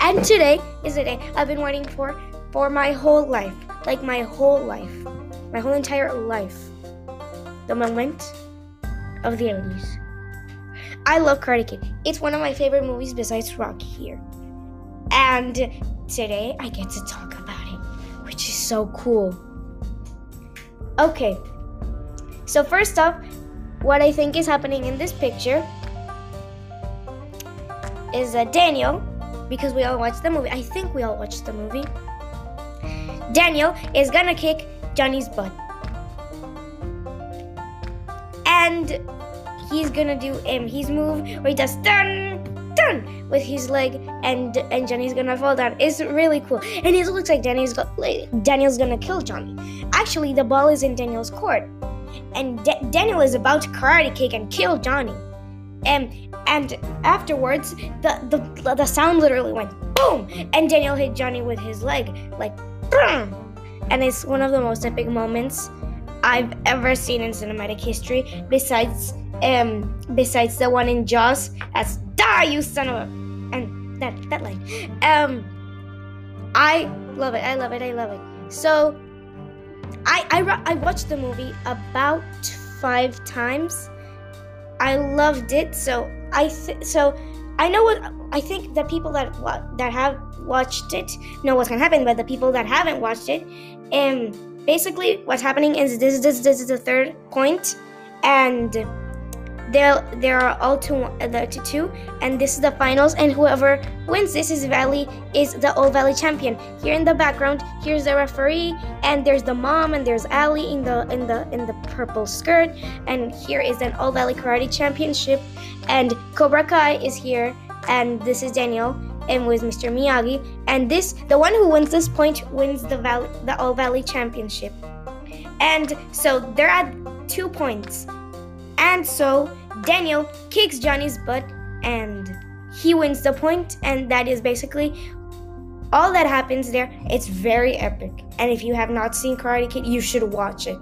And today is the day I've been waiting for for my whole life. Like my whole life. My whole entire life. The moment of the 80s. I love Karate Kid. It's one of my favorite movies besides Rocky here. And today I get to talk about it, which is so cool. Okay. So first off, what I think is happening in this picture is that Daniel, because we all watched the movie. I think we all watched the movie. Daniel is gonna kick Johnny's butt. And he's gonna do um, his move where he does dun dun with his leg and and Johnny's gonna fall down. It's really cool. And it looks like Daniel's like, Daniel's gonna kill Johnny. Actually, the ball is in Daniel's court. And Da- Daniel is about to karate kick and kill Johnny. And and afterwards, the, the the sound literally went boom, and Daniel hit Johnny with his leg, like boom. And it's one of the most epic moments I've ever seen in cinematic history. Besides, um, besides the one in Jaws, that's die, you son of a, and that that line. Um, I love it. I love it. I love it. So, I I I watched the movie about five times. I loved it. So I th- so I know what I think. The people that that have watched it know what's gonna happen, but the people that haven't watched it, um, basically what's happening is this this this is the third point, and there there are all two the two, and this is the finals and whoever wins this is valley is the all valley champion. Here in the background here's the referee and there's the mom and there's ali in the in the in the purple skirt and here is an all valley karate championship and cobra kai is here and this is daniel and with mr miyagi and this the one who wins this point wins the valley the all valley championship. And so they're at two points and so Daniel kicks Johnny's butt and he wins the point, and that is basically all that happens there. It's very epic. And if you have not seen Karate Kid, you should watch it.